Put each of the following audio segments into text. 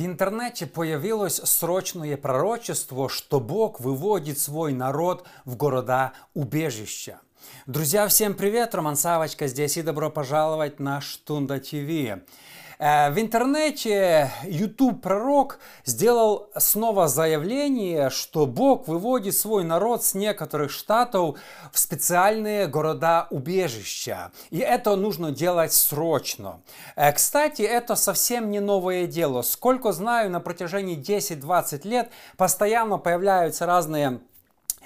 В интернете появилось срочное пророчество, что Бог выводит свой народ в города-убежища. Друзья, всем привет! Роман Савочка здесь и добро пожаловать на Штунда ТВ. Э, в интернете YouTube пророк сделал снова заявление, что Бог выводит свой народ с некоторых штатов в специальные города-убежища. И это нужно делать срочно. Э, кстати, это совсем не новое дело. Сколько знаю, на протяжении 10-20 лет постоянно появляются разные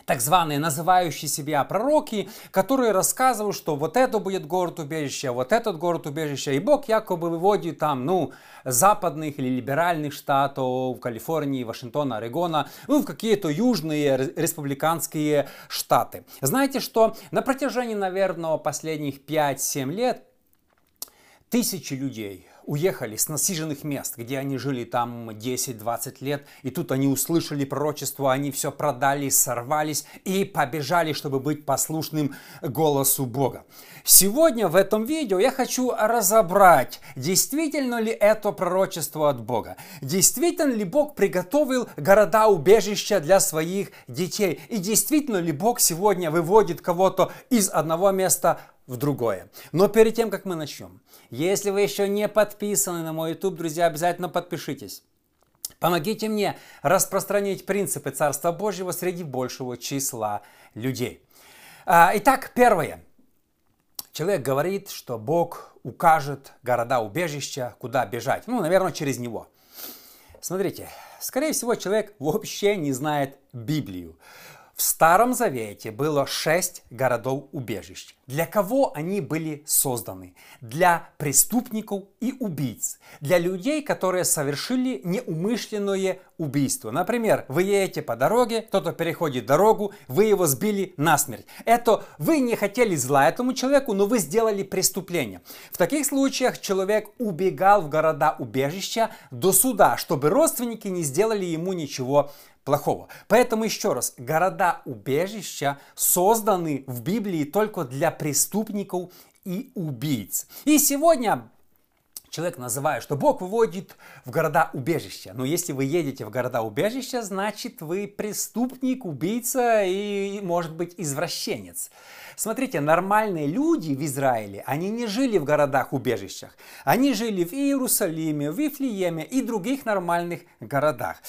так званые называющие себя пророки, которые рассказывают, что вот это будет город убежища, вот этот город убежища, и Бог якобы выводит там, ну, западных или либеральных штатов, в Калифорнии, Вашингтона, Орегона, ну, в какие-то южные республиканские штаты. Знаете что? На протяжении, наверное, последних 5-7 лет тысячи людей уехали с насиженных мест, где они жили там 10-20 лет, и тут они услышали пророчество, они все продали, сорвались и побежали, чтобы быть послушным голосу Бога. Сегодня в этом видео я хочу разобрать, действительно ли это пророчество от Бога, действительно ли Бог приготовил города-убежища для своих детей, и действительно ли Бог сегодня выводит кого-то из одного места в другое. Но перед тем, как мы начнем, если вы еще не подписаны на мой YouTube, друзья, обязательно подпишитесь. Помогите мне распространить принципы Царства Божьего среди большего числа людей. А, итак, первое. Человек говорит, что Бог укажет города-убежища, куда бежать. Ну, наверное, через него. Смотрите, скорее всего, человек вообще не знает Библию. В Старом Завете было шесть городов-убежищ. Для кого они были созданы? Для преступников и убийц. Для людей, которые совершили неумышленное убийство. Например, вы едете по дороге, кто-то переходит дорогу, вы его сбили насмерть. Это вы не хотели зла этому человеку, но вы сделали преступление. В таких случаях человек убегал в города-убежища до суда, чтобы родственники не сделали ему ничего плохого. Поэтому еще раз, города-убежища созданы в Библии только для преступников и убийц. И сегодня человек называет, что Бог выводит в города-убежища. Но если вы едете в города-убежища, значит вы преступник, убийца и, может быть, извращенец. Смотрите, нормальные люди в Израиле, они не жили в городах-убежищах. Они жили в Иерусалиме, в Вифлееме и других нормальных городах.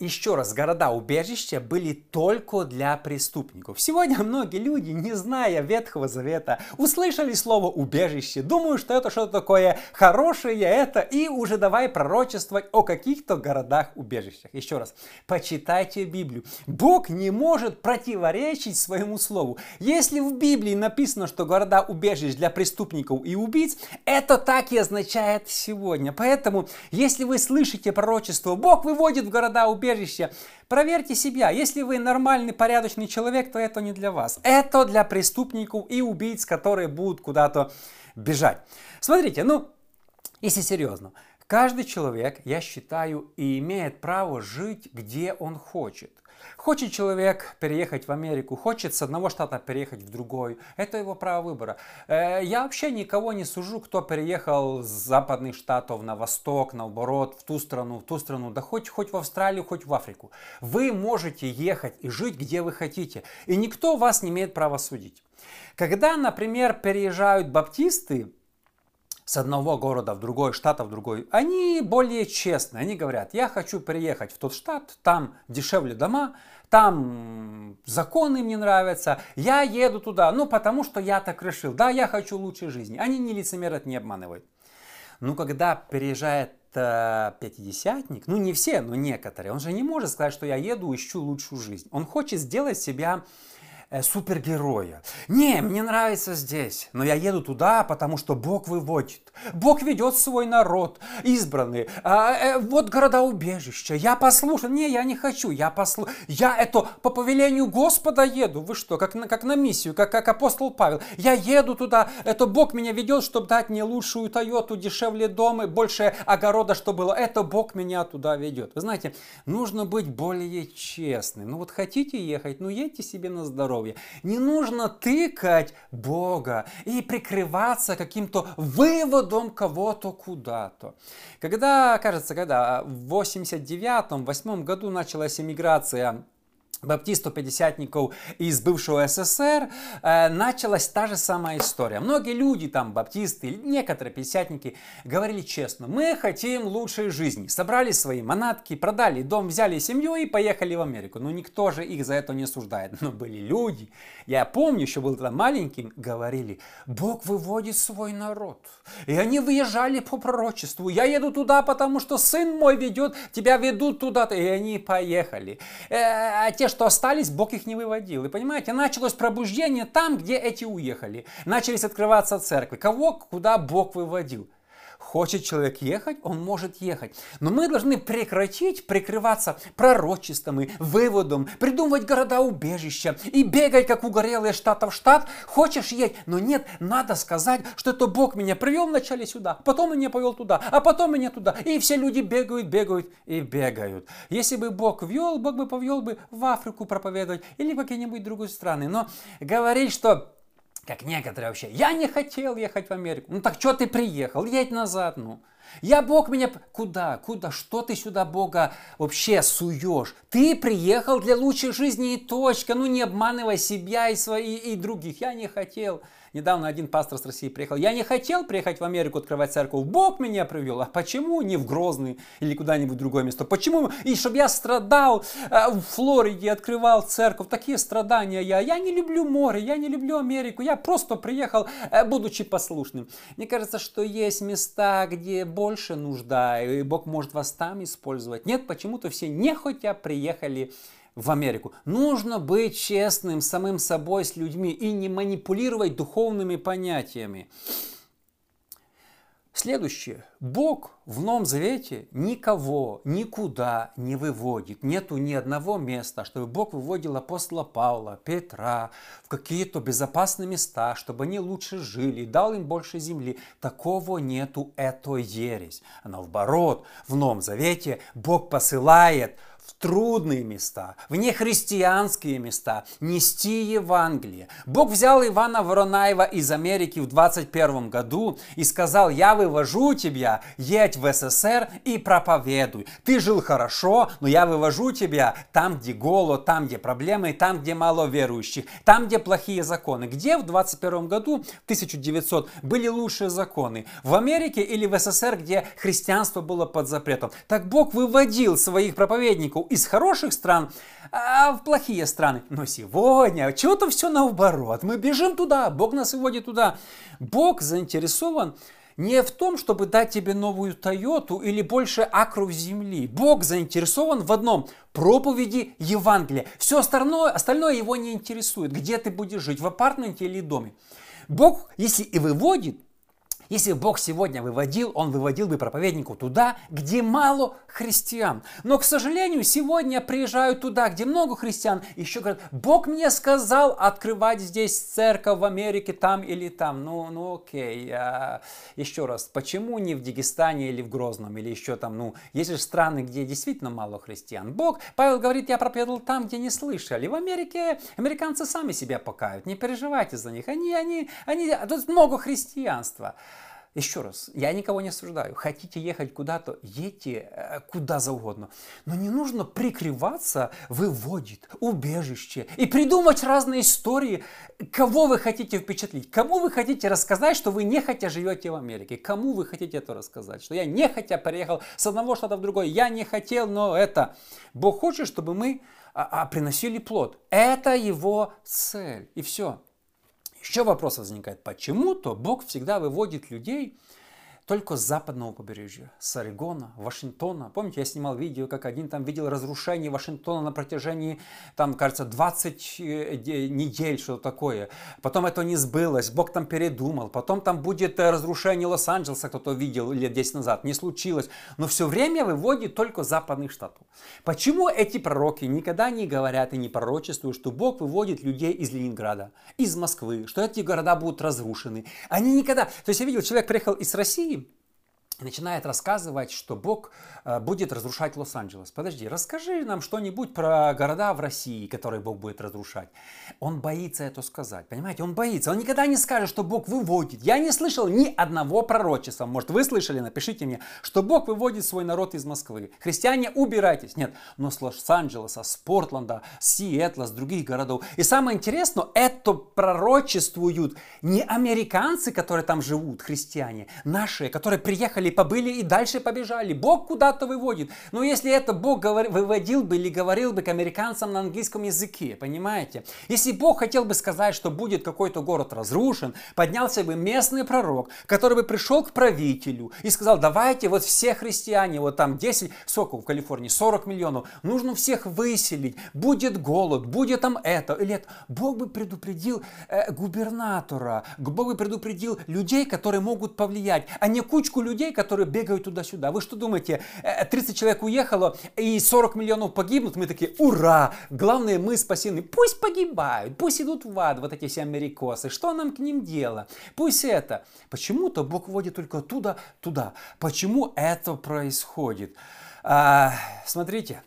Еще раз, города-убежища были только для преступников. Сегодня многие люди, не зная Ветхого Завета, услышали слово «убежище», думают, что это что-то такое хорошее, это, и уже давай пророчествовать о каких-то городах-убежищах. Еще раз, почитайте Библию. Бог не может противоречить своему слову. Если в Библии написано, что города убежищ для преступников и убийц, это так и означает сегодня. Поэтому, если вы слышите пророчество, Бог выводит в города убежища, проверьте себя. Если вы нормальный, порядочный человек, то это не для вас. Это для преступников и убийц, которые будут куда-то бежать. Смотрите, ну, если серьезно, каждый человек, я считаю, и имеет право жить, где он хочет. Хочет человек переехать в Америку, хочет с одного штата переехать в другой. Это его право выбора. Э, я вообще никого не сужу, кто переехал с западных штатов на восток, наоборот, в ту страну, в ту страну, да хоть, хоть в Австралию, хоть в Африку. Вы можете ехать и жить, где вы хотите. И никто вас не имеет права судить. Когда, например, переезжают баптисты, с одного города в другой, штата в другой, они более честные. Они говорят, я хочу переехать в тот штат, там дешевле дома, там законы мне нравятся, я еду туда, ну потому что я так решил, да, я хочу лучшей жизни. Они не лицемерят, не обманывают. Но когда переезжает э, пятидесятник, ну не все, но некоторые, он же не может сказать, что я еду, ищу лучшую жизнь. Он хочет сделать себя Э, супергероя. Не, мне нравится здесь, но я еду туда, потому что Бог выводит. Бог ведет свой народ, избранный. А, э, вот города-убежища. Я послушан. Не, я не хочу. Я послу... Я это по повелению Господа еду. Вы что, как на, как на миссию, как, как апостол Павел. Я еду туда. Это Бог меня ведет, чтобы дать мне лучшую Тойоту, дешевле дома, больше огорода, что было. Это Бог меня туда ведет. Вы знаете, нужно быть более честным. Ну вот хотите ехать, ну едьте себе на здоровье здоровье. Не нужно тыкать Бога и прикрываться каким-то выводом кого-то куда-то. Когда, кажется, когда в 89-8 году началась эмиграция баптистов-пятидесятников из бывшего СССР, э, началась та же самая история. Многие люди, там, баптисты, некоторые пятидесятники, говорили честно, мы хотим лучшей жизни. Собрали свои манатки, продали дом, взяли семью и поехали в Америку. Но никто же их за это не осуждает. Но были люди, я помню, еще был тогда маленьким, говорили, Бог выводит свой народ. И они выезжали по пророчеству. Я еду туда, потому что сын мой ведет, тебя ведут туда-то. И они поехали. Э, а те, что остались, Бог их не выводил. И понимаете, началось пробуждение там, где эти уехали. Начались открываться церкви. Кого куда Бог выводил. Хочет человек ехать, он может ехать. Но мы должны прекратить прикрываться пророчествами, выводом, придумывать города-убежища и бегать, как угорелые штата в штат. Хочешь ехать, но нет, надо сказать, что это Бог меня привел вначале сюда, потом меня повел туда, а потом меня туда. И все люди бегают, бегают и бегают. Если бы Бог вел, Бог бы повел бы в Африку проповедовать или в какие-нибудь другие страны. Но говорить, что как некоторые вообще. Я не хотел ехать в Америку. Ну так что ты приехал? Едь назад, ну. Я Бог меня... Куда? Куда? Что ты сюда Бога вообще суешь? Ты приехал для лучшей жизни и точка. Ну не обманывай себя и, свои, и других. Я не хотел. Недавно один пастор с России приехал. Я не хотел приехать в Америку открывать церковь. Бог меня привел. А почему не в Грозный или куда-нибудь другое место? Почему? И чтобы я страдал э, в Флориде, открывал церковь. Такие страдания я. Я не люблю море, я не люблю Америку. Я просто приехал, э, будучи послушным. Мне кажется, что есть места, где больше нужда, и Бог может вас там использовать. Нет, почему-то все нехотя приехали в Америку. Нужно быть честным самым собой с людьми и не манипулировать духовными понятиями. Следующее. Бог в Новом Завете никого никуда не выводит. Нету ни одного места, чтобы Бог выводил апостола Павла, Петра в какие-то безопасные места, чтобы они лучше жили, дал им больше земли. Такого нету, это ересь. А наоборот, в Новом Завете Бог посылает – в трудные места, в нехристианские места, нести Евангелие. Бог взял Ивана Воронаева из Америки в 21 году и сказал, я вывожу тебя, едь в СССР и проповедуй. Ты жил хорошо, но я вывожу тебя там, где голод, там, где проблемы, там, где мало верующих, там, где плохие законы. Где в 21 году, 1900, были лучшие законы? В Америке или в СССР, где христианство было под запретом? Так Бог выводил своих проповедников из хороших стран а в плохие страны. Но сегодня что-то все наоборот. Мы бежим туда, Бог нас выводит туда. Бог заинтересован не в том, чтобы дать тебе новую Тойоту или больше акров земли. Бог заинтересован в одном – проповеди Евангелия. Все остальное, остальное его не интересует. Где ты будешь жить, в апартменте или доме. Бог, если и выводит, если Бог сегодня выводил, Он выводил бы проповеднику туда, где мало христиан. Но, к сожалению, сегодня приезжают туда, где много христиан, еще говорят, Бог мне сказал открывать здесь церковь в Америке, там или там. Ну, ну окей. А, еще раз, почему не в Дагестане или в Грозном, или еще там, ну, есть же страны, где действительно мало христиан. Бог, Павел говорит, я проповедовал там, где не слышали. В Америке американцы сами себя покают, не переживайте за них. Они, они, они, тут много христианства. Еще раз, я никого не осуждаю. Хотите ехать куда-то, едьте э, куда за угодно. Но не нужно прикрываться, выводит, убежище и придумать разные истории, кого вы хотите впечатлить, кому вы хотите рассказать, что вы не хотя живете в Америке, кому вы хотите это рассказать, что я не хотя переехал с одного штата в другой, я не хотел, но это. Бог хочет, чтобы мы а, а, приносили плод. Это его цель. И все. Еще вопрос возникает, почему-то Бог всегда выводит людей только с западного побережья, с Орегона, Вашингтона. Помните, я снимал видео, как один там видел разрушение Вашингтона на протяжении, там, кажется, 20 э, недель, что такое. Потом это не сбылось, Бог там передумал. Потом там будет э, разрушение Лос-Анджелеса, кто-то видел лет 10 назад, не случилось. Но все время выводит только западных штатов. Почему эти пророки никогда не говорят и не пророчествуют, что Бог выводит людей из Ленинграда, из Москвы, что эти города будут разрушены? Они никогда... То есть я видел, человек приехал из России, начинает рассказывать, что Бог э, будет разрушать Лос-Анджелес. Подожди, расскажи нам что-нибудь про города в России, которые Бог будет разрушать. Он боится это сказать, понимаете? Он боится. Он никогда не скажет, что Бог выводит. Я не слышал ни одного пророчества. Может, вы слышали? Напишите мне, что Бог выводит свой народ из Москвы. Христиане, убирайтесь. Нет, но с Лос-Анджелеса, с Портленда, с Сиэтла, с других городов. И самое интересное, это пророчествуют не американцы, которые там живут, христиане, наши, которые приехали побыли и дальше побежали. Бог куда-то выводит. Но если это Бог говор... выводил бы или говорил бы к американцам на английском языке, понимаете? Если Бог хотел бы сказать, что будет какой-то город разрушен, поднялся бы местный пророк, который бы пришел к правителю и сказал, давайте вот все христиане, вот там 10, сколько в Калифорнии, 40 миллионов, нужно всех выселить, будет голод, будет там это или это. Бог бы предупредил э, губернатора, Бог бы предупредил людей, которые могут повлиять, а не кучку людей, которые бегают туда-сюда. Вы что думаете, 30 э, человек уехало и 40 миллионов погибнут? Мы такие, ура! Главное, мы спасены. Пусть погибают, пусть идут в ад вот эти все америкосы. Что нам к ним дело? Пусть это. Почему-то Бог вводит только туда, туда. Почему это происходит? А, смотрите,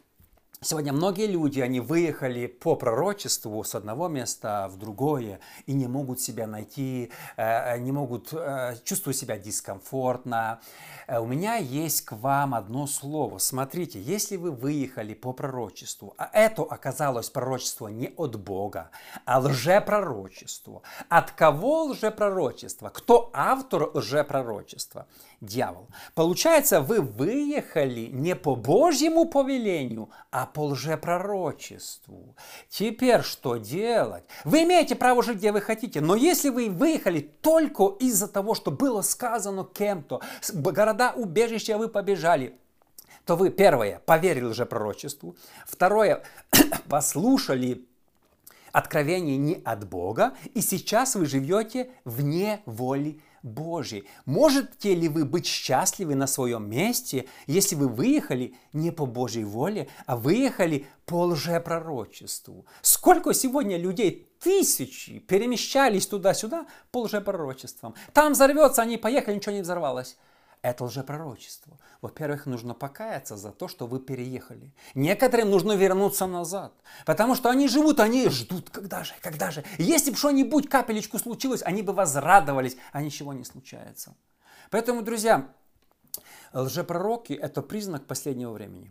Сегодня многие люди, они выехали по пророчеству с одного места в другое и не могут себя найти, э, не могут э, чувствовать себя дискомфортно. Э, у меня есть к вам одно слово. Смотрите, если вы выехали по пророчеству, а это оказалось пророчество не от Бога, а лжепророчество. От кого лжепророчество? Кто автор лжепророчества? Дьявол. Получается, вы выехали не по Божьему повелению, а по лжепророчеству. Теперь что делать? Вы имеете право жить, где вы хотите, но если вы выехали только из-за того, что было сказано кем-то, города убежища вы побежали, то вы, первое, поверили лжепророчеству, второе, послушали откровение не от Бога, и сейчас вы живете вне воли Божьей. Можете ли вы быть счастливы на своем месте, если вы выехали не по Божьей воле, а выехали по лжепророчеству? Сколько сегодня людей, тысячи, перемещались туда-сюда по лжепророчествам? Там взорвется, они поехали, ничего не взорвалось. Это лжепророчество. Во-первых, нужно покаяться за то, что вы переехали. Некоторым нужно вернуться назад. Потому что они живут, они ждут, когда же, когда же. Если бы что-нибудь, капелечку случилось, они бы возрадовались, а ничего не случается. Поэтому, друзья, лжепророки – это признак последнего времени.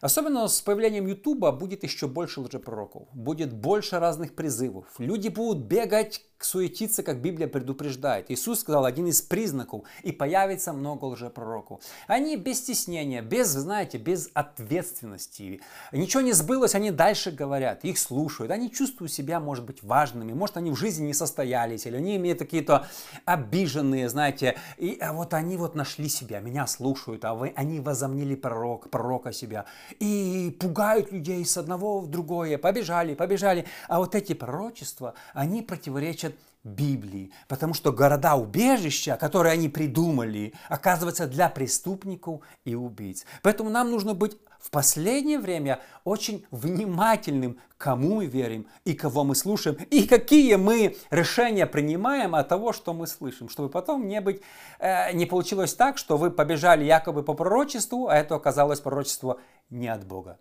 Особенно с появлением Ютуба будет еще больше лжепророков, будет больше разных призывов. Люди будут бегать, суетиться, как Библия предупреждает. Иисус сказал один из признаков, и появится много лжепророков. Они без стеснения, без, знаете, без ответственности. Ничего не сбылось, они дальше говорят, их слушают. Они чувствуют себя, может быть, важными. Может, они в жизни не состоялись, или они имеют какие-то обиженные, знаете. И а вот они вот нашли себя, меня слушают, а вы, они возомнили пророк, пророка себя и пугают людей с одного в другое, побежали, побежали. А вот эти пророчества, они противоречат Библии, потому что города-убежища, которые они придумали, оказываются для преступников и убийц. Поэтому нам нужно быть в последнее время очень внимательным, кому мы верим и кого мы слушаем, и какие мы решения принимаем от того, что мы слышим, чтобы потом не, быть, э, не получилось так, что вы побежали якобы по пророчеству, а это оказалось пророчество не от Бога.